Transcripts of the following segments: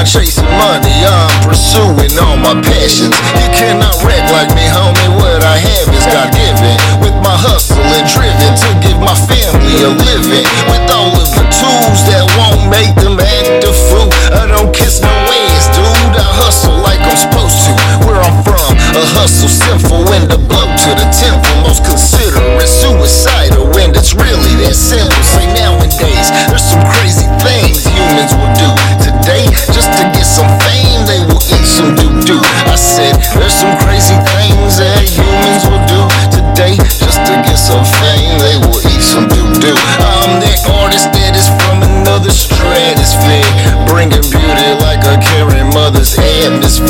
not chasing money, I'm pursuing all my passions. You cannot wreck like me, homie. What I have is God given. With my hustle and driven to give my family a living. With all of the tools that won't make them act a fool. I don't kiss no ass, dude. I hustle like I'm supposed to. Where I'm from, a hustle sinful and a blow to the temple. Most considerate suicidal when it's really that simple. Say nowadays, there's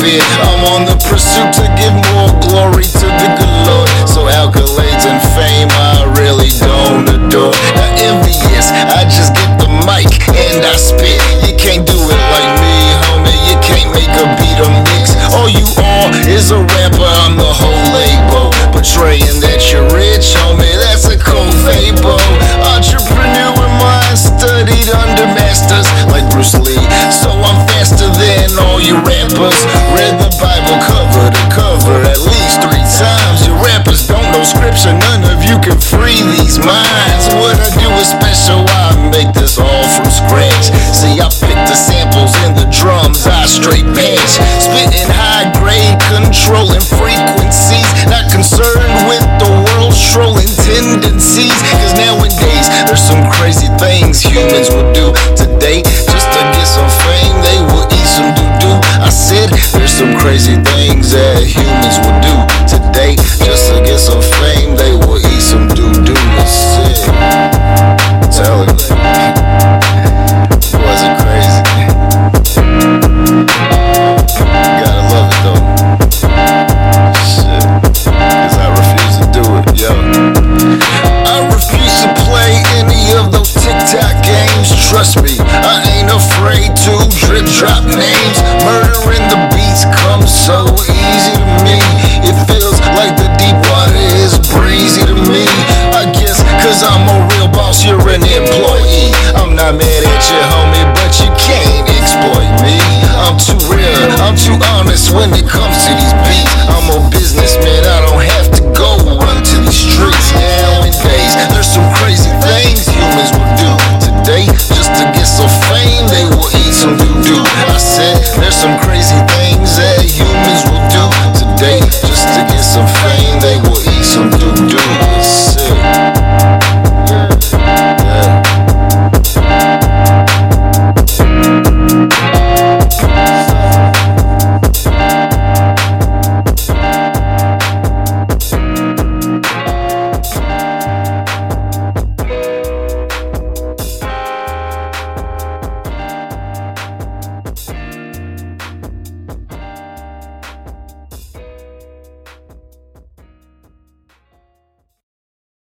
atmosphere. I'm on the pursuit to give more glory to the good Lord. So accolades and fame, I really don't adore. Not envious, I just get the mic and I spit. You can't do it like me, homie. You can't make a beat or mix. All you are is a rapper. I'm the whole rappers. Read the Bible cover to cover at least three times. You rappers don't know scripture, none of you can free these minds. What I do is special, I make this all from scratch. See, I pick the samples and the drums, I straight patch. Spitting high grade, controlling frequencies. Not concerned with the world's trolling tendencies. Cause nowadays, there's some crazy things humans will do crazy things that humans will do today. Just to get some fame, they will eat some doo doo. It's sick. Tell it. Was it crazy? Gotta love it though. Shit. Cause I refuse to do it, yo. I refuse to play any of those TikTok games. Trust me, boss, you're an employee. I'm not mad at you, homie, but you can't exploit me. I'm too real, I'm too honest when it comes to these beats. I'm a